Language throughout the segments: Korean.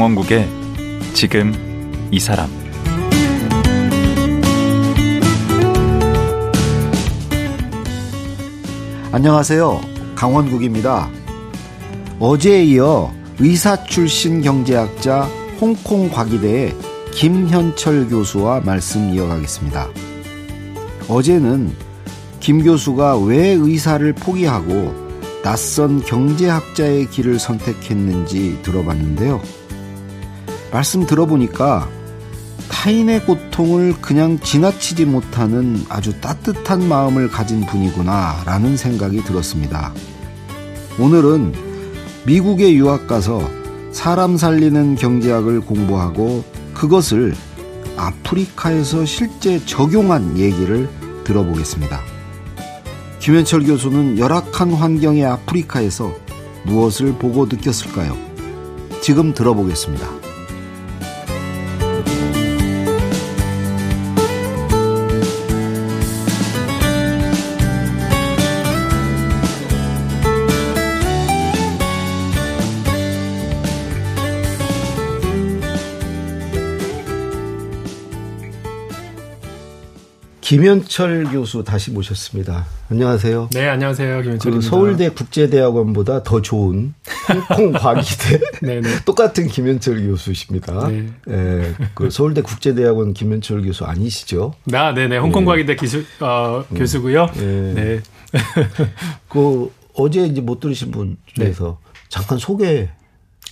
강원국의 지금 이 사람 안녕하세요. 강원국입니다. 어제에 이어 의사 출신 경제학자 홍콩 과기대의 김현철 교수와 말씀 이어가겠습니다. 어제는 김 교수가 왜 의사를 포기하고 낯선 경제학자의 길을 선택했는지 들어봤는데요. 말씀 들어보니까 타인의 고통을 그냥 지나치지 못하는 아주 따뜻한 마음을 가진 분이구나 라는 생각이 들었습니다. 오늘은 미국에 유학 가서 사람 살리는 경제학을 공부하고 그것을 아프리카에서 실제 적용한 얘기를 들어보겠습니다. 김현철 교수는 열악한 환경의 아프리카에서 무엇을 보고 느꼈을까요? 지금 들어보겠습니다. 김현철 교수 다시 모셨습니다. 안녕하세요. 네, 안녕하세요. 김현철입니다. 그 서울대 국제대학원보다 더 좋은 홍콩 과기대 네, 네. 똑같은 김현철 교수십니다. 네. 네. 그 서울대 국제대학원 김현철 교수 아니시죠? 아, 네네. 홍콩 과기대 기수 어, 음. 교수고요. 네. 네. 그 어제 이제 못 들으신 분 중에서 네. 잠깐 소개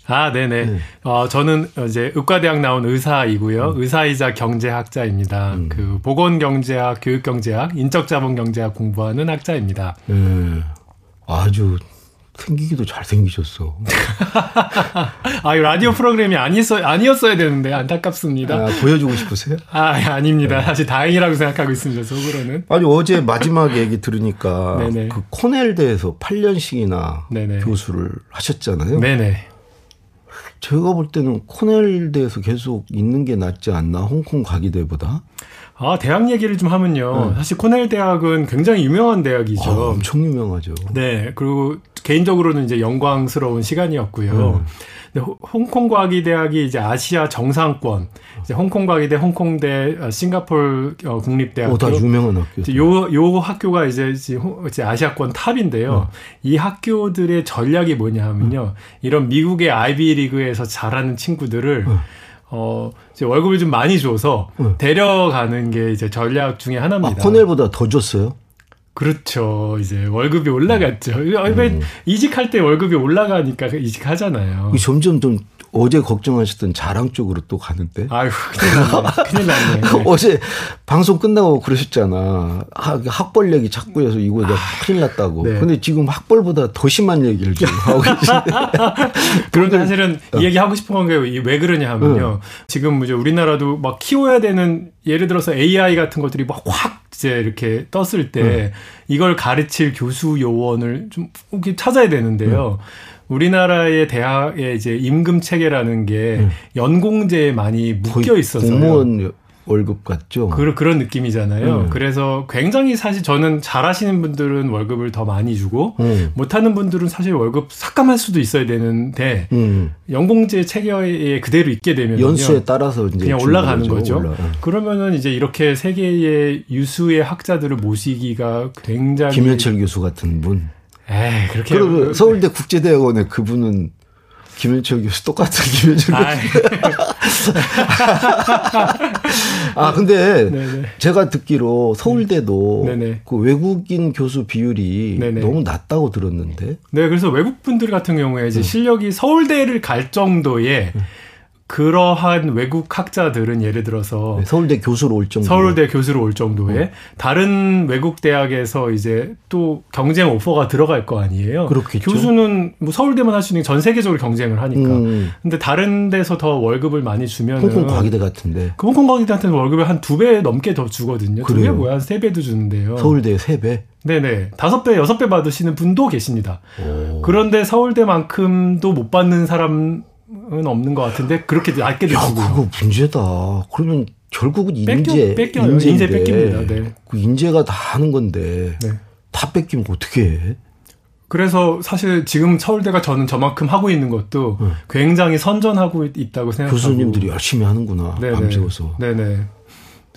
아, 네네. 네. 어, 저는 이제 의과대학 나온 의사이고요. 음. 의사이자 경제학자입니다. 음. 그 보건경제학, 교육경제학, 인적자본경제학 공부하는 학자입니다. 네. 아주 생기기도 잘 생기셨어. 아, 이 라디오 프로그램이 아니었어, 아니었어야 되는데, 안타깝습니다. 아, 보여주고 싶으세요? 아, 아닙니다. 네. 사실 다행이라고 생각하고 있습니다, 속으로는. 아니, 어제 마지막 얘기 들으니까. 그 코넬대에서 8년씩이나 네네. 교수를 하셨잖아요. 네네. 제가 볼 때는 코넬대에서 계속 있는 게 낫지 않나 홍콩 과기대보다. 아 대학 얘기를 좀 하면요. 네. 사실 코넬 대학은 굉장히 유명한 대학이죠. 아, 엄청 유명하죠. 네 그리고 개인적으로는 이제 영광스러운 시간이었고요. 음. 홍콩 과기 대학이 이제 아시아 정상권, 이제 홍콩 과기대, 홍콩대, 어, 싱가폴 어, 국립대학교. 어, 다 유명한 학교. 요, 요 학교가 이제, 이제 아시아권 탑인데요. 음. 이 학교들의 전략이 뭐냐 하면요. 음. 이런 미국의 아이비리그에서 잘하는 친구들을 음. 어, 이제 월급을 좀 많이 줘서 데려가는 게 이제 전략 중에 하나입니다. 아, 코넬보다 더 줬어요? 그렇죠. 이제 월급이 올라갔죠. 음. 이직할 때 월급이 올라가니까 이직하잖아요. 점점 좀 어제 걱정하셨던 자랑 쪽으로 또 가는데. 아유, 큰일 났네. 큰일 어제 방송 끝나고 그러셨잖아. 학벌 얘기 자꾸 해서 이거 내가 아, 큰일 났다고. 네. 근데 지금 학벌보다 더 심한 얘기를 지금 하고 계신데. 그런데 사실은 어. 이 얘기 하고 싶은 게왜 그러냐 하면요. 응. 지금 이제 우리나라도 막 키워야 되는 예를 들어서 AI 같은 것들이 막 확 이제 이렇게 떴을 때 응. 이걸 가르칠 교수 요원을 좀 찾아야 되는데요. 응. 우리나라의 대학의 이제 임금 체계라는 게 음. 연공제에 많이 묶여 있어서 공무원 월급 같죠. 그, 그런 느낌이잖아요. 음. 그래서 굉장히 사실 저는 잘하시는 분들은 월급을 더 많이 주고 음. 못하는 분들은 사실 월급 삭감할 수도 있어야 되는데 음. 연공제 체계에 그대로 있게 되면 연수에 따라서 이제 그냥 올라가는 거죠. 올라. 그러면은 이제 이렇게 세계의 유수의 학자들을 모시기가 굉장히 김현철 교수 같은 분. 에이, 그렇게. 그리고 서울대 국제대학원에 그분은 김현철 교수 똑같은 김현철 교수. 아 근데 네네. 제가 듣기로 서울대도 네네. 그 외국인 교수 비율이 네네. 너무 낮다고 들었는데. 네, 그래서 외국 분들 같은 경우에 이제 음. 실력이 서울대를 갈 정도의 음. 그러한 외국 학자들은 예를 들어서 네, 서울대 교수로 올 정도 서울대 교수로 올 정도의 어. 다른 외국 대학에서 이제 또 경쟁 오퍼가 들어갈 거 아니에요. 그렇겠죠. 교수는 뭐 서울대만 할 수 있는 전 세계적으로 경쟁을 하니까. 음. 근데 다른 데서 더 월급을 많이 주면 홍콩 과기대 같은데. 그 홍콩 과기대한테는 월급을 한 두 배 넘게 더 주거든요. 두 배 뭐야? 세 배도 주는데요. 서울대 세 배? 네네. 다섯 배, 여섯 배 받으시는 분도 계십니다. 오. 그런데 서울대만큼도 못 받는 사람 은 없는 것 같은데 그렇게 낮게 되고. 야, 그거 문제다. 그러면 결국은 인재, 뺏겨, 인재 인재 뺏깁니다. 네. 그 인재가 다 하는 건데 네. 다 뺏기면 어떻게 해? 그래서 사실 지금 서울대가 저는 저만큼 하고 있는 것도 네. 굉장히 선전하고 있다고 생각하고 교수님들이 열심히 하는구나 네네. 밤새워서 네네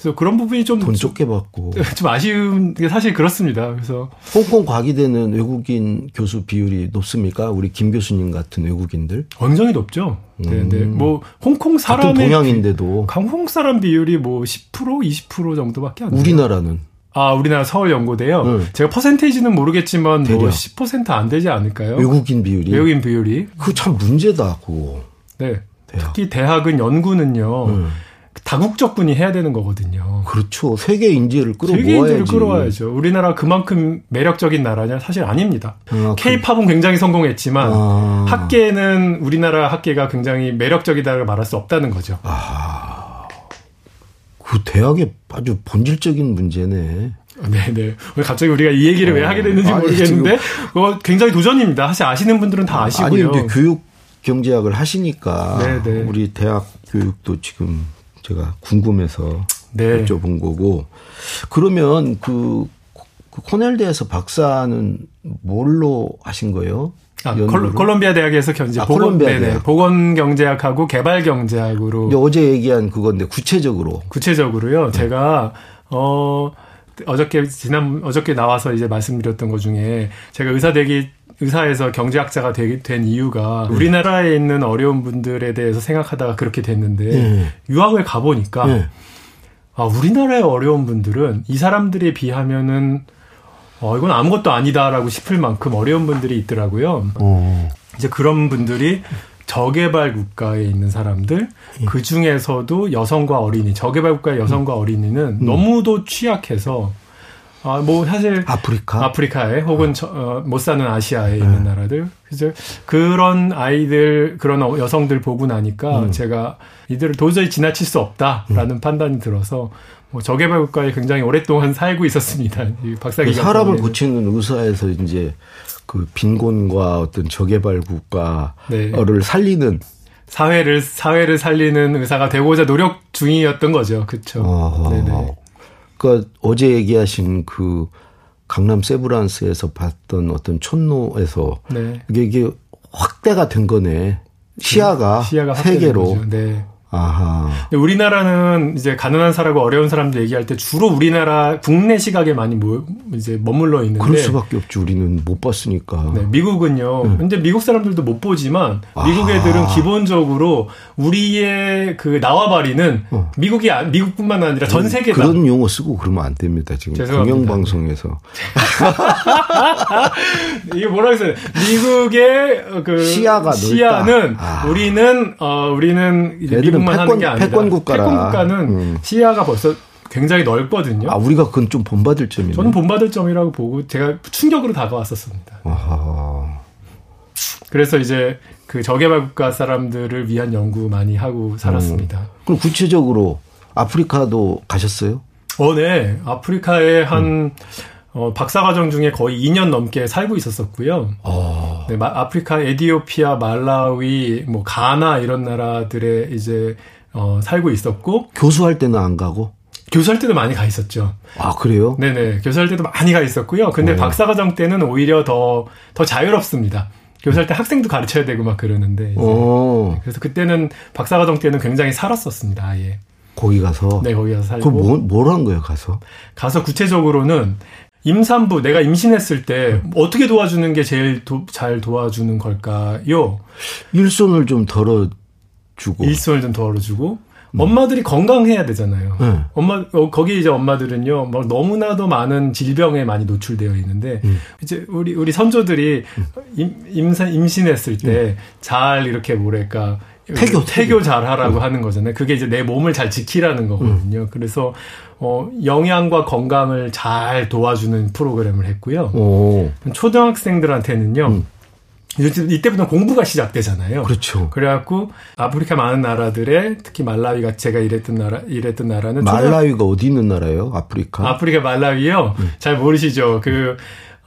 그래서 그런 부분이 좀 돈 적게 받고 좀 아쉬운 게 사실 그렇습니다. 그래서 홍콩 과기대는 외국인 교수 비율이 높습니까? 우리 김 교수님 같은 외국인들 굉장히 높죠. 네, 네. 음. 뭐 홍콩 사람의 동양인데도 홍콩 사람 비율이 뭐 10% 20% 정도밖에 안 돼요. 우리나라는 아, 우리나라 서울 연고대요. 네. 제가 퍼센테이지는 모르겠지만 뭐 대략. 뭐 10%안 되지 않을까요? 외국인 비율이. 외국인 비율이. 그거 참 문제다, 그거. 네. 대학. 특히 대학은 연구는요. 음. 다국적분이 해야 되는 거거든요. 그렇죠. 세계 인재를 끌어모아야지. 세계 인재를 끌어와야죠. 우리나라 그만큼 매력적인 나라냐? 사실 아닙니다. 아, K-팝은 그... 굉장히 성공했지만 아... 학계는 우리나라 학계가 굉장히 매력적이다를 말할 수 없다는 거죠. 아... 그 대학의 아주 본질적인 문제네. 네네. 갑자기 우리가 이 얘기를 어... 왜 하게 됐는지 모르겠는데, 그거 굉장히 도전입니다. 사실 아시는 분들은 다 아시고요. 아니, 근데 교육 경제학을 하시니까 네네. 우리 대학 교육도 지금 제가 궁금해서 네. 여쭤본 거고 그러면 그, 그 코넬대에서 박사는 뭘로 하신 거예요? 아, 콜롬비아 대학에서 경제 아, 보건, 네네, 보건 경제학하고 개발 경제학으로 어제 얘기한 그건데 구체적으로 구체적으로요. 네. 제가 어 어저께 지난 어저께 나와서 이제 말씀드렸던 것 중에 제가 의사 되기 의사에서 경제학자가 되, 된 이유가 네. 우리나라에 있는 어려운 분들에 대해서 생각하다가 그렇게 됐는데 네. 유학을 가보니까 네. 아, 우리나라의 어려운 분들은 이 사람들에 비하면은 어, 이건 아무것도 아니다라고 싶을 만큼 어려운 분들이 있더라고요. 어. 이제 그런 분들이 저개발 국가에 있는 사람들, 예. 그 중에서도 여성과 어린이, 저개발 국가의 여성과 어린이는 음. 너무도 취약해서 아, 뭐 사실 아프리카 아프리카에 혹은 저, 어, 못 사는 아시아에 있는 네. 나라들 그래서 그런 아이들 그런 여성들 보고 나니까 음. 제가 이들을 도저히 지나칠 수 없다라는 음. 판단이 들어서 뭐 저개발 국가에 굉장히 오랫동안 살고 있었습니다. 박사 그 사람을 고치는 의사에서 이제 그 빈곤과 어떤 저개발 국가를 네. 살리는 사회를 사회를 살리는 의사가 되고자 노력 중이었던 거죠. 그렇죠. 네네. 그러니까 어제 얘기하신 그 강남 세브란스에서 봤던 어떤 촌노에서 네. 이게, 이게 확대가 된 거네. 시야가, 시야가 세계로. 네. 아하. 우리나라는 이제 가난한 사람하고 어려운 사람들 얘기할 때 주로 우리나라 국내 시각에 많이 뭐 이제 머물러 있는데 그럴 수밖에 없지 우리는 못 봤으니까. 네, 미국은요. 네. 근데 미국 사람들도 못 보지만 미국 애들은 기본적으로 우리의 그 나와바리는 어. 미국이 아, 미국뿐만 아니라 전 세계 그런 용어 쓰고 그러면 안 됩니다. 지금 공영 방송에서. 이게 뭐라 그랬어요? 미국의 그 시야가 시야는 아. 우리는 어 우리는 미국 패권, 하는 게 아니라 패권 국가라. 패권 국가는 음. 시야가 벌써 굉장히 넓거든요. 아 우리가 그건 좀 본받을 점이네. 저는 본받을 점이라고 보고 제가 충격으로 다가왔었습니다. 아하. 그래서 이제 그 저개발 국가 사람들을 위한 연구 많이 하고 살았습니다. 음. 그럼 구체적으로 아프리카도 가셨어요? 어, 네. 아프리카에 한 음. 어, 박사과정 중에 거의 2년 넘게 살고 있었었고요. 어. 네, 아프리카, 에디오피아, 말라위, 뭐 가나 이런 나라들에 이제 어, 살고 있었고 교수할 때는 안 가고 교수할 때도 많이 가 있었죠. 아 그래요? 네네 교수할 때도 많이 가 있었고요. 근데 어. 박사과정 때는 오히려 더 더 자유롭습니다. 교수할 때 학생도 가르쳐야 되고 막 그러는데 어. 그래서 그때는 박사과정 때는 굉장히 살았었습니다. 아예. 거기 가서 네 거기 가서 살고 그뭘 한 거예요 가서 가서 구체적으로는 임산부 내가 임신했을 때 어떻게 도와주는 게 제일 도, 잘 도와주는 걸까요? 일손을 좀 덜어주고 일손을 좀 덜어주고 음. 엄마들이 건강해야 되잖아요. 네. 엄마 어, 거기 이제 엄마들은요, 막 너무나도 많은 질병에 많이 노출되어 있는데 음. 이제 우리 우리 선조들이 음. 임, 임산 임신했을 때잘 음. 이렇게 뭐랄까 태교 태교 잘 하라고 음. 하는 거잖아요. 그게 이제 내 몸을 잘 지키라는 거거든요. 음. 그래서 어 영양과 건강을 잘 도와주는 프로그램을 했고요. 오. 초등학생들한테는요. 음. 이때부터 공부가 시작되잖아요. 그렇죠. 그래갖고 아프리카 많은 나라들의 특히 말라위가 제가 일했던 나라 일했던 나라는 말라위가 초등... 어디 있는 나라예요? 아프리카? 아프리카 말라위요. 음. 잘 모르시죠. 그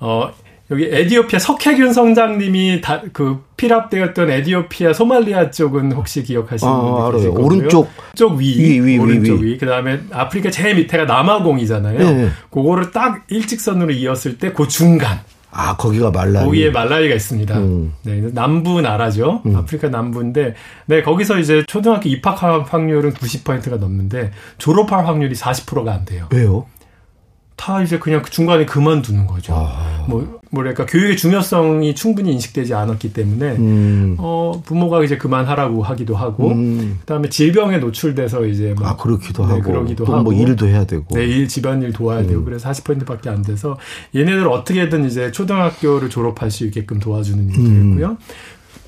어 여기 에디오피아 석혜균 성장님이 다 그 피랍되었던 에디오피아 소말리아 쪽은 혹시 기억하시는 아, 분들 계실 거고요. 오른쪽 쪽 위, 위, 위 오른쪽 위. 위. 그다음에 아프리카 제일 밑에가 남아공이잖아요. 네. 그거를 딱 일직선으로 이었을 때 그 중간 아 거기가 말라리. 거기에 말라리가 있습니다. 음. 네, 남부 나라죠. 음. 아프리카 남부인데, 네 거기서 이제 초등학교 입학 확률은 90%가 넘는데 졸업할 확률이 40%가 안 돼요. 왜요? 다 이제 그냥 그 중간에 그만두는 거죠. 아. 뭐 뭐랄까 교육의 중요성이 충분히 인식되지 않았기 때문에 음. 어 부모가 이제 그만하라고 하기도 하고 음. 그다음에 질병에 노출돼서 이제 막 아, 그렇기도 네, 하고 그러기도 뭐 하고 뭐 일도 해야 되고 네, 일 집안일 도와야 음. 되고 그래서 40%밖에 안 돼서 얘네들 어떻게든 이제 초등학교를 졸업할 수 있게끔 도와주는 일이고요. 음.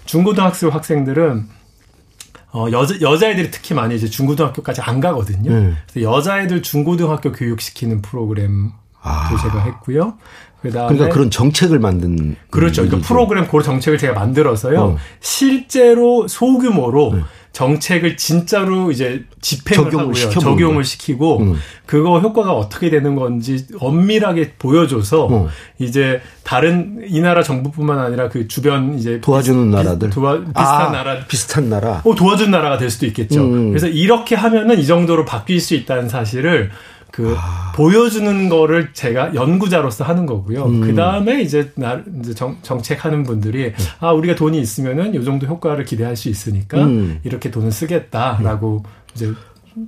중고등학생 학생들은 어, 여자, 여자애들이 특히 많이 이제 중고등학교까지 안 가거든요. 네. 그래서 여자애들 중고등학교 교육시키는 프로그램도 아. 제가 했고요. 그다음에 그러니까 그런 정책을 만든 그렇죠. 그러니까 프로그램 그 정책을 제가 만들어서요. 어. 실제로 소규모로 네. 정책을 진짜로 이제 집행을 적용을 하고요. 적용을 시키고 음. 그거 효과가 어떻게 되는 건지 엄밀하게 보여줘서 어. 이제 다른 이 나라 정부뿐만 아니라 그 주변 이제 도와주는 비슷, 나라들 도와, 비슷한 아, 나라 비슷한 나라 어, 도와준 나라가 될 수도 있겠죠. 음. 그래서 이렇게 하면은 이 정도로 바뀔 수 있다는 사실을 그 아. 보여주는 거를 제가 연구자로서 하는 거고요. 음. 그 다음에 이제 나 이제 정, 정책하는 분들이 음. 아 우리가 돈이 있으면은 요 정도 효과를 기대할 수 있으니까 음. 이렇게 돈을 쓰겠다라고 음. 이제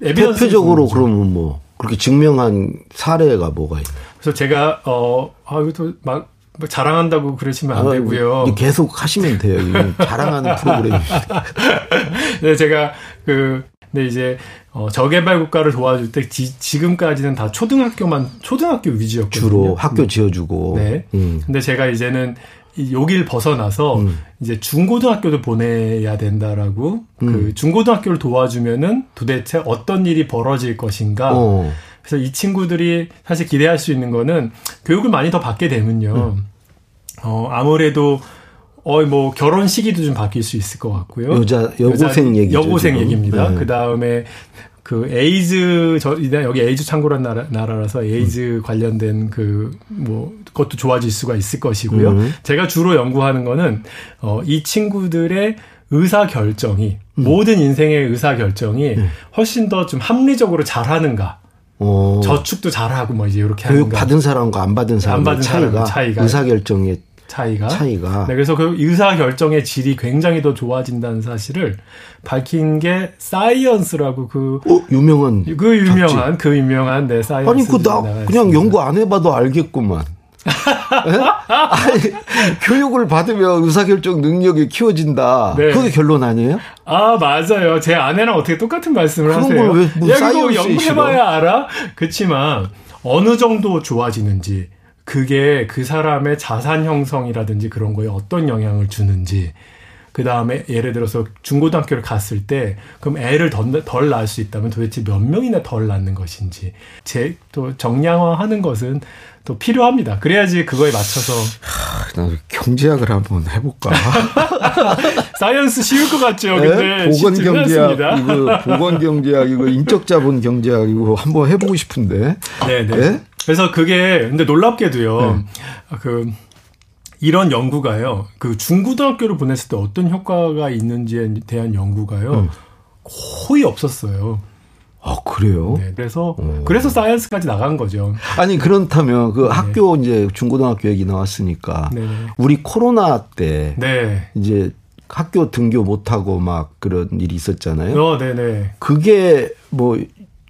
대표적으로 그러면 뭐 그렇게 증명한 사례가 뭐가 있나요? 그래서 제가 어아 이것도 막 자랑한다고 그러시면 안 아, 되고요. 계속 하시면 돼요. 자랑하는 프로그램입니다. 네, 제가 그 근데 이제 어, 저개발 국가를 도와줄 때 지, 금까지는다 초등학교만 초등학교 위주였거든요. 주로 학교 지어주고. 네. 음. 근데 제가 이제는 여기를 벗어나서 음. 이제 중고등학교도 보내야 된다라고 음. 그 중고등학교를 도와주면은 도대체 어떤 일이 벌어질 것인가. 어. 그래서 이 친구들이 사실 기대할 수 있는 거는 교육을 많이 더 받게 되면요. 음. 어, 아무래도 어, 뭐, 결혼 시기도 좀 바뀔 수 있을 것 같고요. 여자, 여고생 얘기 여고생 지금. 얘기입니다. 네. 그 다음에 그 에이즈, 저, 여기 에이즈 창궐한 나라, 나라라서 에이즈 음. 관련된 그, 뭐, 그것도 좋아질 수가 있을 것이고요. 음. 제가 주로 연구하는 거는, 어, 이 친구들의 의사 결정이, 음. 모든 인생의 의사 결정이 음. 훨씬 더 좀 합리적으로 잘하는가. 오. 저축도 잘하고 뭐 이제 이렇게 교육 받은 사람과 안 받은 사람의 차이가, 차이가 의사 결정에 차이가. 차이가. 네, 그래서 그 의사 결정의 질이 굉장히 더 좋아진다는 사실을 밝힌 게 사이언스라고 그 어, 유명한 그 유명한 잡지. 그 유명한 네 사이언스 아니 그나 그냥 연구 안 해봐도 알겠구만. 예? 아니, 교육을 받으면 의사결정 능력이 키워진다. 네. 그게 결론 아니에요? 아, 맞아요. 제 아내랑 어떻게 똑같은 말씀을 하세요. 왜, 뭐 야, 이거 연구해봐야 알아? 그렇지만 어느 정도 좋아지는지 그게 그 사람의 자산 형성이라든지 그런 거에 어떤 영향을 주는지 그 다음에 예를 들어서 중고등학교를 갔을 때 그럼 애를 덜, 덜 낳을 수 있다면 도대체 몇 명이나 덜 낳는 것인지 제 또 정량화하는 것은 또 필요합니다. 그래야지 그거에 맞춰서 하, 나도 경제학을 한번 해볼까. 사이언스 쉬울 것 같죠. 네? 근데 보건 경제학 이거 보건 경제학 이거 인적 자본 경제학 이거 한번 해보고 싶은데. 네네. 네? 그래서 그게 근데 놀랍게도요. 네. 그 이런 연구가요. 그 중고등학교를 보냈을 때 어떤 효과가 있는지에 대한 연구가요. 음. 거의 없었어요. 아 그래요? 네, 그래서 오. 그래서 사이언스까지 나간 거죠. 아니 그렇다면 그 네. 학교 이제 중고등학교 얘기 나왔으니까 네. 우리 코로나 때 네. 이제 학교 등교 못 하고 막 그런 일이 있었잖아요. 어, 네네. 그게 뭐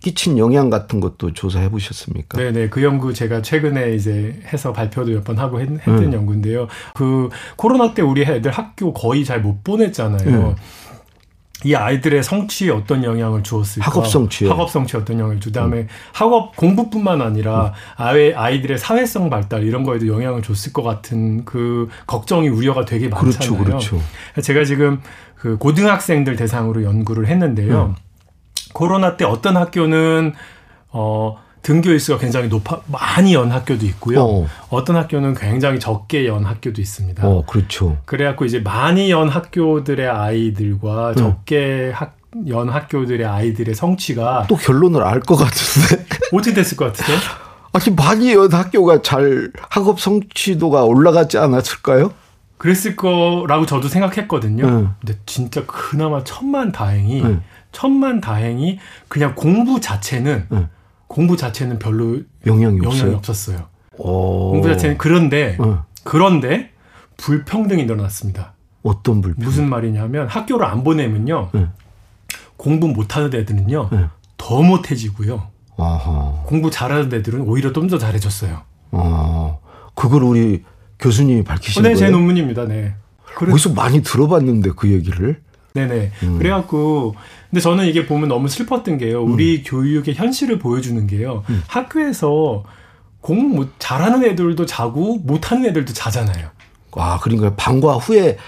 끼친 영향 같은 것도 조사해 보셨습니까? 네네. 그 연구 제가 최근에 이제 해서 발표도 몇 번 하고 했, 던 음. 연구인데요. 그 코로나 때 우리 애들 학교 거의 잘 못 보냈잖아요. 음. 이 아이들의 성취에 어떤 영향을 주었을까? 학업 성취. 학업 성취에 어떤 영향을 주. 다음에 음. 학업 공부뿐만 아니라 음. 아이 아이들의 사회성 발달 이런 거에도 영향을 줬을 것 같은 그 걱정이 우려가 되게 많잖아요. 그렇죠, 그렇죠. 제가 지금 그 고등학생들 대상으로 연구를 했는데요. 음. 코로나 때 어떤 학교는 어 등교 일수가 굉장히 높아 많이 연 학교도 있고요. 어. 떤 학교는 굉장히 적게 연 학교도 있습니다. 어, 그렇죠. 그래갖고 이제 많이 연 학교들의 아이들과 음. 적게 학, 연 학교들의 아이들의 성취가 또 결론을 알 것 같은데 어떻게 됐을 것 같으세요? 아니 많이 연 학교가 잘 학업 성취도가 올라가지 않았을까요? 그랬을 거라고 저도 생각했거든요. 음. 근데 진짜 그나마 천만 다행히 음. 천만 다행히 그냥 공부 자체는 네. 공부 자체는 별로 영향이, 영향이 없었어요. 오. 공부 자체는 그런데 네. 그런데 불평등이 늘어났습니다. 어떤 불평? 무슨 말이냐면 학교를 안 보내면요. 네. 공부 못하는 애들은요. 네. 더 못해지고요. 아하. 공부 잘하는 애들은 오히려 좀 더 잘해졌어요. 아, 그걸 우리 교수님이 밝히신 어, 네, 거예요? 제 논문입니다. 네. 그래. 어디서 많이 들어봤는데 그 얘기를? 네네. 음. 그래갖고 근데 저는 이게 보면 너무 슬펐던 게요. 우리 음. 교육의 현실을 보여주는 게요. 음. 학교에서 공부 못 잘하는 애들도 자고 못하는 애들도 자잖아요. 아 그러니까 방과 후에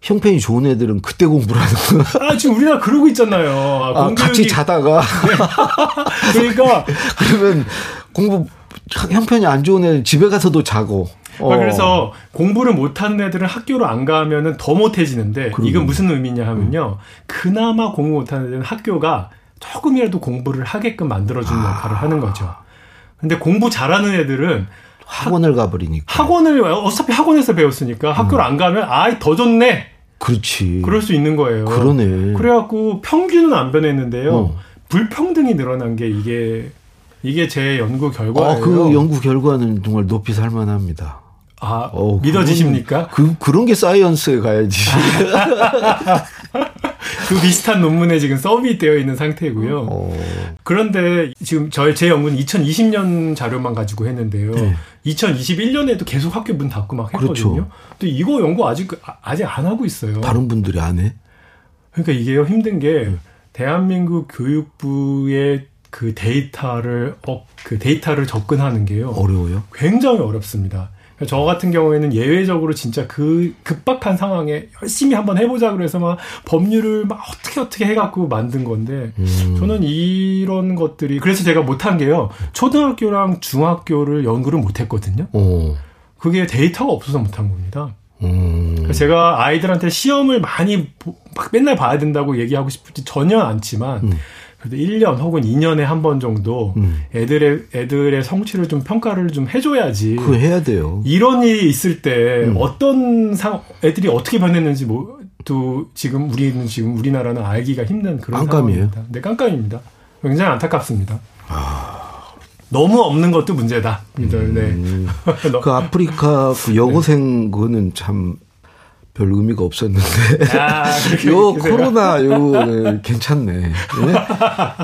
형편이 좋은 애들은 그때 공부를 하는 거야. 아, 지금 우리나라 그러고 있잖아요. 아, 아 같이 자다가. 네. 그러니까. 그러면 공부 형편이 안 좋은 애들 집에 가서도 자고. 어. 그래서 공부를 못하는 애들은 학교로 안 가면은 더 못해지는데 그러면. 이건 무슨 의미냐 하면요. 그나마 공부 못하는 애들은 학교가 조금이라도 공부를 하게끔 만들어주는 아. 역할을 하는 거죠. 근데 공부 잘하는 애들은 학원을 가버리니까. 학원을 어차피 학원에서 배웠으니까 학교를 음. 안 가면 아이 더 좋네. 그렇지. 그럴 수 있는 거예요. 그러네. 그래갖고 평균은 안 변했는데요. 어. 불평등이 늘어난 게 이게 이게 제 연구 결과예요. 아, 그 연구 결과는 정말 높이 살만합니다. 아, 어, 믿어지십니까? 그, 그런 게 사이언스에 가야지. 그 비슷한 논문에 지금 서밋되어 있는 상태고요. 어. 그런데 지금 저의 제 연구는 2020년 자료만 가지고 했는데요. 네. 2021년에도 계속 학교 문 닫고 막 했거든요. 그렇죠. 근데 이거 연구 아직 아직 안 하고 있어요. 다른 분들이 안 해? 그러니까 이게요 힘든 게 네. 대한민국 교육부의 그 데이터를 어, 그 데이터를 접근하는 게요. 어려워요? 굉장히 어렵습니다. 저 같은 경우에는 예외적으로 진짜 그 급박한 상황에 열심히 한번 해보자 그래서 막 법률을 막 어떻게 어떻게 해갖고 만든 건데 음. 저는 이런 것들이 그래서 제가 못한 게요 초등학교랑 중학교를 연구를 못했거든요. 오. 그게 데이터가 없어서 못한 겁니다. 음. 제가 아이들한테 시험을 많이 막 맨날 봐야 된다고 얘기하고 싶지 전혀 않지만 음. 그래도 1년 혹은 2년에 한 번 정도 음. 애들의 애들의 성취를 좀 평가를 좀 해줘야지. 그 해야 돼요. 이런 일이 있을 때 음. 어떤 상 애들이 어떻게 변했는지 뭐 또 지금 우리는 지금 우리나라는 알기가 힘든 그런 깜깜이에요. 상황입니다. 네, 깜깜입니다. 굉장히 안타깝습니다. 아. 너무 없는 것도 문제다. 네. 음. 네. 그 아프리카 그 여고생 네. 그거는 참 별 의미가 없었는데 아, 요 코로나 요 괜찮네. 네?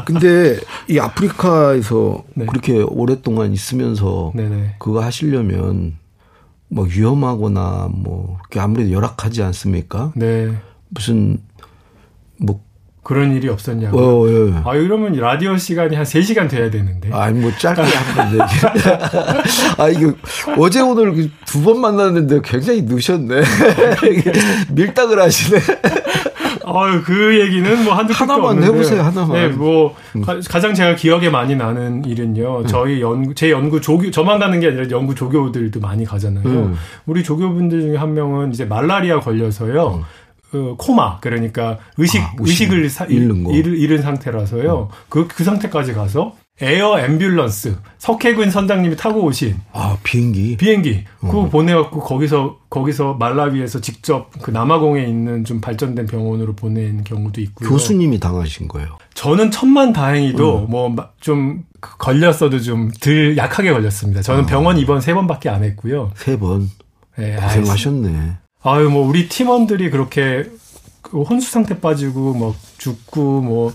근데 이 아프리카에서 네. 그렇게 오랫동안 있으면서 네네. 그거 하시려면 뭐 위험하거나 뭐 아무래도 열악하지 않습니까? 네. 무슨 뭐 그런 일이 없었냐고. 어, 예. 아, 이러면 라디오 시간이 한 3시간 돼야 되는데. 아니, 뭐 짧게 한번 얘기. 아, 이거 어제 오늘 그 두번 만났는데 굉장히 늦셨네. 밀당을 하시네. 아유, 그 얘기는 뭐 한두 하나만 없는데. 해보세요, 하나만. 네, 뭐, 음. 가장 제가 기억에 많이 나는 일은요. 음. 저희 연구, 제 연구 조교, 저만 가는 게 아니라 연구 조교들도 많이 가잖아요. 음. 우리 조교분들 중에 한 명은 이제 말라리아 걸려서요. 음. 그 코마 그러니까 의식 아, 의식을 사, 잃는 거. 잃, 잃은 상태라서요. 그그 음. 그 상태까지 가서 에어 앰뷸런스 석혜근 선장님이 타고 오신 아 비행기 비행기 어. 그거 보내갖고 거기서 거기서 말라위에서 직접 그 남아공에 있는 좀 발전된 병원으로 보낸 경우도 있고요. 교수님이 당하신 거예요. 저는 천만 다행히도 음. 뭐좀 걸렸어도 좀 덜 약하게 걸렸습니다. 저는 아. 병원 입원 세 번밖에 안 했고요. 세 번. 네, 고생하셨네. 아유, 뭐, 우리 팀원들이 그렇게 그 혼수 상태 빠지고, 뭐, 죽고, 뭐,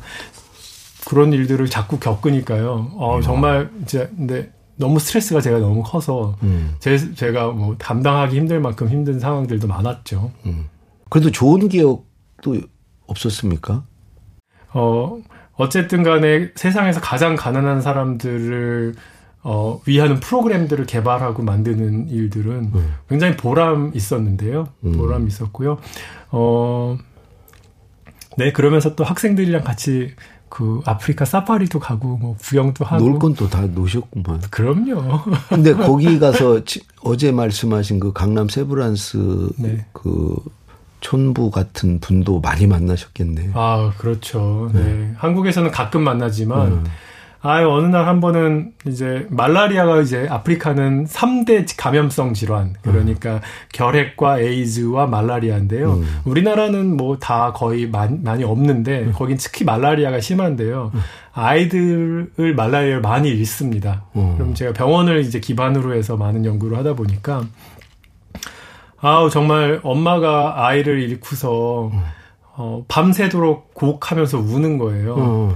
그런 일들을 자꾸 겪으니까요. 어, 음. 정말, 이제, 근데 너무 스트레스가 제가 너무 커서, 음. 제, 제가 뭐, 담당하기 힘들 만큼 힘든 상황들도 많았죠. 음. 그래도 좋은 기억도 없었습니까? 어, 어쨌든 간에 세상에서 가장 가난한 사람들을 어, 위하는 프로그램들을 개발하고 만드는 일들은 음. 굉장히 보람 있었는데요. 음. 보람 있었고요. 어, 네, 그러면서 또 학생들이랑 같이 그 아프리카 사파리도 가고 뭐 구경도 하고 놀 건 또 다 노셨구만. 그럼요. 근데 거기 가서 어제 말씀하신 그 강남 세브란스 네. 그 촌부 같은 분도 많이 만나셨겠네. 아, 그렇죠. 네. 네. 한국에서는 가끔 만나지만 음. 아유, 어느 날 한 번은 이제 말라리아가 이제 아프리카는 3대 감염성 질환. 그러니까 음. 결핵과 에이즈와 말라리아인데요. 음. 우리나라는 뭐 다 거의 많이, 많이 없는데 음. 거긴 특히 말라리아가 심한데요. 음. 아이들을 말라리아를 많이 잃습니다. 음. 그럼 제가 병원을 이제 기반으로 해서 많은 연구를 하다 보니까 아우 정말 엄마가 아이를 잃고서 음. 어, 밤새도록 곡하면서 우는 거예요.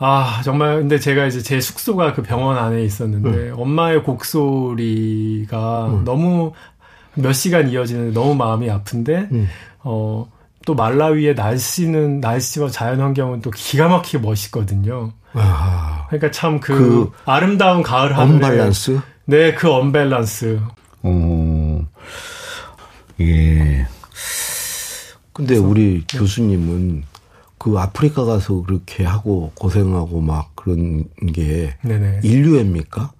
어. 아 정말 근데 제가 이제 제 숙소가 그 병원 안에 있었는데 음. 엄마의 곡소리가 음. 너무 몇 시간 이어지는데 너무 마음이 아픈데 음. 어또 말라위의 날씨는 날씨와 자연 환경은 또 기가 막히게 멋있거든요. 아. 그러니까 참그 그 아름다운 가을 하늘에 언밸런스 네, 그 언밸런스. 어. 예. 근데 우리 네. 교수님은 그 아프리카 가서 그렇게 하고 고생하고 막 그런 게 네네. 인류애입니까?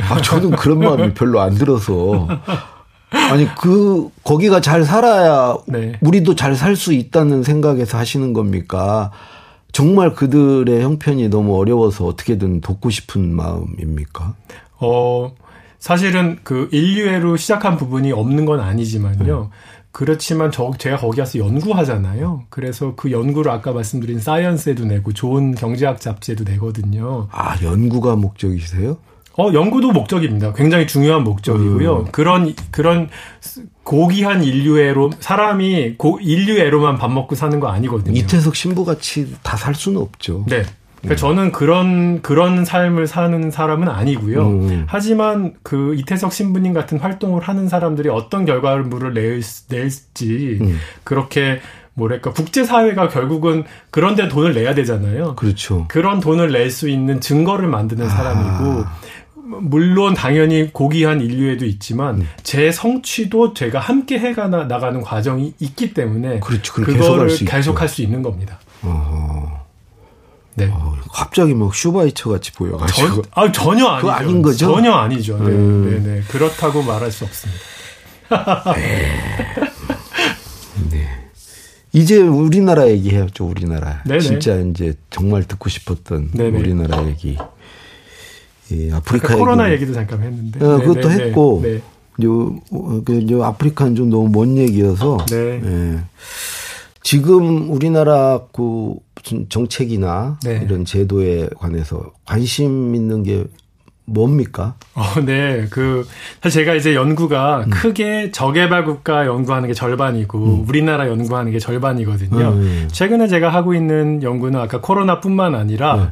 아, 저는 그런 마음이 별로 안 들어서. 아니, 그, 거기가 잘 살아야 네. 우리도 잘 살 수 있다는 생각에서 하시는 겁니까? 정말 그들의 형편이 너무 어려워서 어떻게든 돕고 싶은 마음입니까? 어, 사실은 그 인류애로 시작한 부분이 없는 건 아니지만요. 네. 그렇지만 저 제가 거기 가서 연구하잖아요. 그래서 그 연구를 아까 말씀드린 사이언스에도 내고 좋은 경제학 잡지에도 내거든요. 아 연구가 목적이세요? 어 연구도 목적입니다. 굉장히 중요한 목적이고요. 음. 그런 그런 고귀한 인류애로 사람이 고, 인류애로만 밥 먹고 사는 거 아니거든요. 이태석 신부 같이 다 살 수는 없죠. 네. 그러니까 음. 저는 그런 그런 삶을 사는 사람은 아니고요. 음. 하지만 그 이태석 신부님 같은 활동을 하는 사람들이 어떤 결과물을 낼, 낼지 음. 그렇게 뭐랄까 국제 사회가 결국은 그런 데 돈을 내야 되잖아요. 그렇죠. 그런 돈을 낼 수 있는 증거를 만드는 아. 사람이고 물론 당연히 고귀한 인류에도 있지만 음. 제 성취도 제가 함께 해가 나가는 과정이 있기 때문에 그렇죠. 그거를 계속할 수, 있는 겁니다. 어허. 네. 어, 갑자기 뭐 슈바이처 같이 보여가지고. 아 전혀 아니죠. 그거 아닌 거죠? 전혀 아니죠. 네, 음. 네, 네. 그렇다고 말할 수 없습니다. 네. 네. 이제 우리나라 얘기해야죠. 우리나라. 네네. 진짜 이제 정말 듣고 싶었던 네네. 우리나라 얘기. 예, 아프리카 코로나 얘기. 얘기도 잠깐 했는데. 어, 그것도 네네. 했고. 네. 요, 그, 요 아프리카는 좀 너무 먼 얘기여서. 네. 예. 지금 우리나라 그 무슨 정책이나 네. 이런 제도에 관해서 관심 있는 게 뭡니까? 어, 네. 그, 사실 제가 이제 연구가 음. 크게 저개발 국가 연구하는 게 절반이고, 음. 우리나라 연구하는 게 절반이거든요. 음. 최근에 제가 하고 있는 연구는 아까 코로나 뿐만 아니라, 네.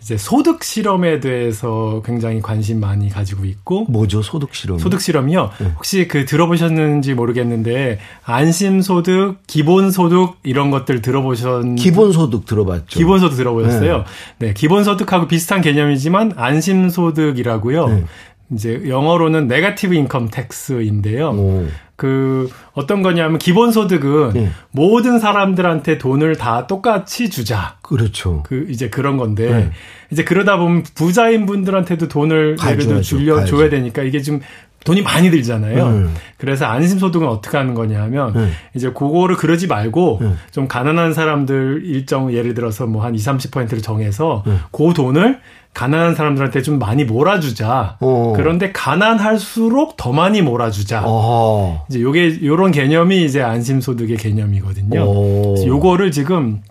이제 소득 실험에 대해서 굉장히 관심 많이 가지고 있고. 뭐죠, 소득 실험? 소득 실험이요? 네. 혹시 그 들어보셨는지 모르겠는데, 안심 소득, 기본 소득, 이런 것들 들어보셨 기본 소득 들어봤죠. 기본 소득 들어보셨어요? 네. 네 기본 소득하고 비슷한 개념이지만, 안심 소득이라 이라고요. 네. 이제 영어로는 negative income tax인데요. 오. 그 어떤 거냐면 기본 소득은 네. 모든 사람들한테 돈을 다 똑같이 주자. 그렇죠. 그 이제 그런 건데 네. 이제 그러다 보면 부자인 분들한테도 돈을 들어 줄려 줘야 되니까 이게 좀 돈이 많이 들잖아요. 음. 그래서 안심소득은 어떻게 하는 거냐면 음. 이제 그거를 그러지 말고 음. 좀 가난한 사람들 일정 예를 들어서 뭐 한 20, 30%를 정해서 그 돈을 가난한 사람들한테 좀 많이 몰아주자. 어. 그런데 가난할수록 더 많이 몰아주자. 어. 이제 요게 요런 개념이 이제 안심 소득의 개념이거든요. 어. 요거를 지금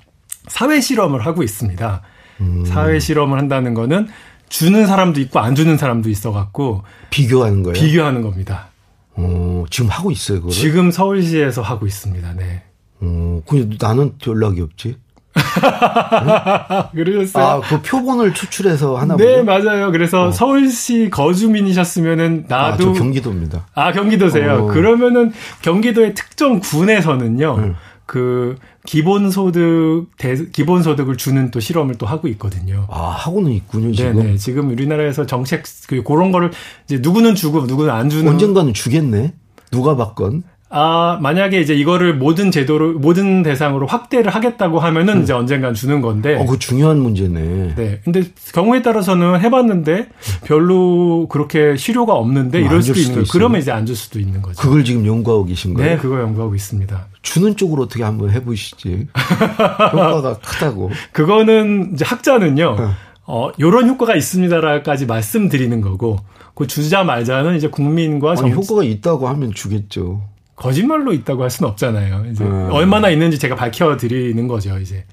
사회 실험을 하고 있습니다. 음. 사회 실험을 한다는 거는 주는 사람도 있고 안 주는 사람도 있어 갖고 비교하는 거예요. 비교하는 겁니다. 어, 지금 하고 있어요, 그거 지금 서울시에서 하고 있습니다. 네. 어, 근데 나는 연락이 없지. 그러셨어요? 아, 그 표본을 추출해서 하나 네, 보죠? 맞아요. 그래서 어. 서울시 거주민이셨으면은 나도 아, 경기도입니다. 아, 경기도세요. 어. 그러면은 경기도의 특정 군에서는요. 음. 그 기본소득 대, 기본소득을 주는 또 실험을 또 하고 있거든요. 아 하고는 있군요 지금. 네네 지금 우리나라에서 정책 그 그런 거를 이제 누구는 주고 누구는 안 주는. 언젠가는 주겠네. 누가 받건. 아, 만약에 이제 이거를 모든 제도로, 모든 대상으로 확대를 하겠다고 하면은 음. 이제 언젠간 주는 건데. 어, 그 중요한 문제네. 네. 근데 경우에 따라서는 해봤는데 별로 그렇게 실효가 없는데 이럴 수도, 수도 있는 거예요. 그러면 이제 안 줄 수도 있는 거죠. 그걸 지금 연구하고 계신 거예요? 네, 그거 연구하고 있습니다. 주는 쪽으로 어떻게 한번 해보시지. 효과가 크다고. 그거는 이제 학자는요. 어. 어, 요런 효과가 있습니다라까지 말씀드리는 거고, 그 주자 말자는 이제 국민과 아니, 정... 효과가 있다고 하면 주겠죠. 거짓말로 있다고 할 수는 없잖아요. 이제 음. 얼마나 있는지 제가 밝혀드리는 거죠. 이제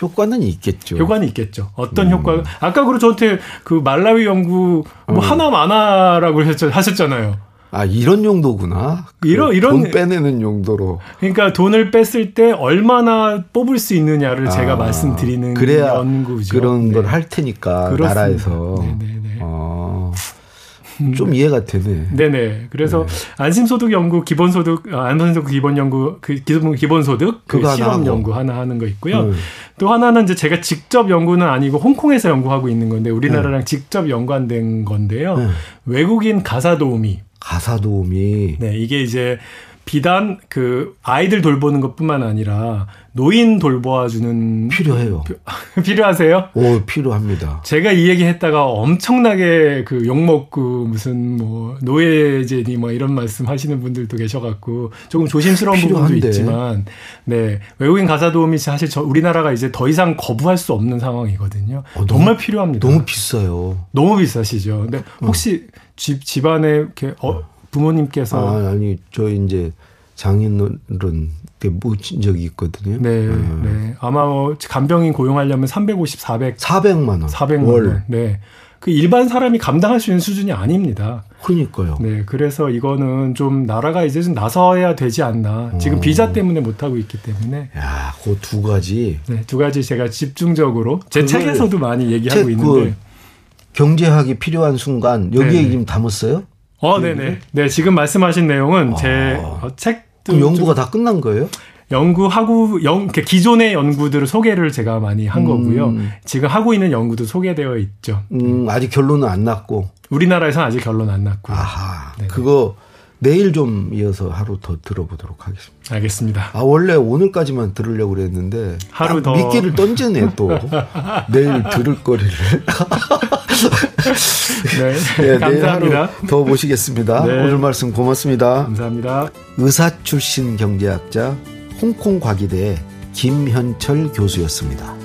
효과는 있겠죠. 효과는 있겠죠. 어떤 음. 효과? 아까 그리고 저한테 그 말라위 연구 뭐 음. 하나 많아라고 하셨잖아요. 아 이런 용도구나. 이런 그 이런 돈 빼내는 용도로. 그러니까 돈을 뺐을 때 얼마나 뽑을 수 있느냐를 아, 제가 말씀드리는 그래야 연구죠. 그런 네. 걸할 테니까 그렇습니다. 나라에서. 네네네. 아. 좀 이해가 되네. 네네. 그래서 네. 안심소득 연구, 기본소득, 아, 안심소득 기본 연구, 그 기본 기본소득 그 실험 연구 하나 하는 거 있고요. 음. 또 하나는 이제 제가 직접 연구는 아니고 홍콩에서 연구하고 있는 건데 우리나라랑 네. 직접 연관된 건데요. 네. 외국인 가사 도우미. 가사 도우미. 네, 이게 이제 비단 그 아이들 돌보는 것뿐만 아니라 노인 돌보아주는 필요해요. 필요하세요? 오 필요합니다. 제가 이 얘기했다가 엄청나게 그 욕먹고 무슨 뭐 노예제니 뭐 이런 말씀 하시는 분들도 계셔갖고 조금 조심스러운 필요한데. 부분도 있지만 네 외국인 가사 도우미 사실 저 우리나라가 이제 더 이상 거부할 수 없는 상황이거든요. 어, 너무, 정말 필요합니다. 너무 비싸요. 너무 비싸시죠. 근데 어. 혹시 어. 집 집안에 이렇게 어, 부모님께서 아, 아니 저 이제 장인어른 모친 적이 있거든요. 네, 아. 네. 아마 뭐 간병인 고용하려면 350, 400, 400만 원, 400만 월. 원. 네. 그 일반 사람이 감당할 수 있는 수준이 아닙니다. 그러니까요. 네, 그래서 이거는 좀 나라가 이제 좀 나서야 되지 않나. 지금 어. 비자 때문에 못 하고 있기 때문에. 야, 그 두 가지. 네, 두 가지 제가 집중적으로 제 책에서도 많이 얘기하고 그 있는데. 그 경제학이 필요한 순간 여기에 지금 담았어요? 어, 네네. 네, 지금 말씀하신 내용은 아. 제 어, 책. 그 연구가 다 끝난 거예요? 연구하고 연 기존의 연구들을 소개를 제가 많이 한 음. 거고요. 지금 하고 있는 연구도 소개되어 있죠. 음, 아직 결론은 안 났고. 우리나라에서는 아직 결론 안 났고요. 아하. 네네. 그거 내일 좀 이어서 하루 더 들어보도록 하겠습니다. 알겠습니다. 아 원래 오늘까지만 들으려고 그랬는데 하루 더 미끼를 던지네 또 내일 들을 거리를. 네, 네 감사합니다. 더 모시겠습니다. 네. 오늘 말씀 고맙습니다. 감사합니다. 의사 출신 경제학자 홍콩 과기대 김현철 교수였습니다.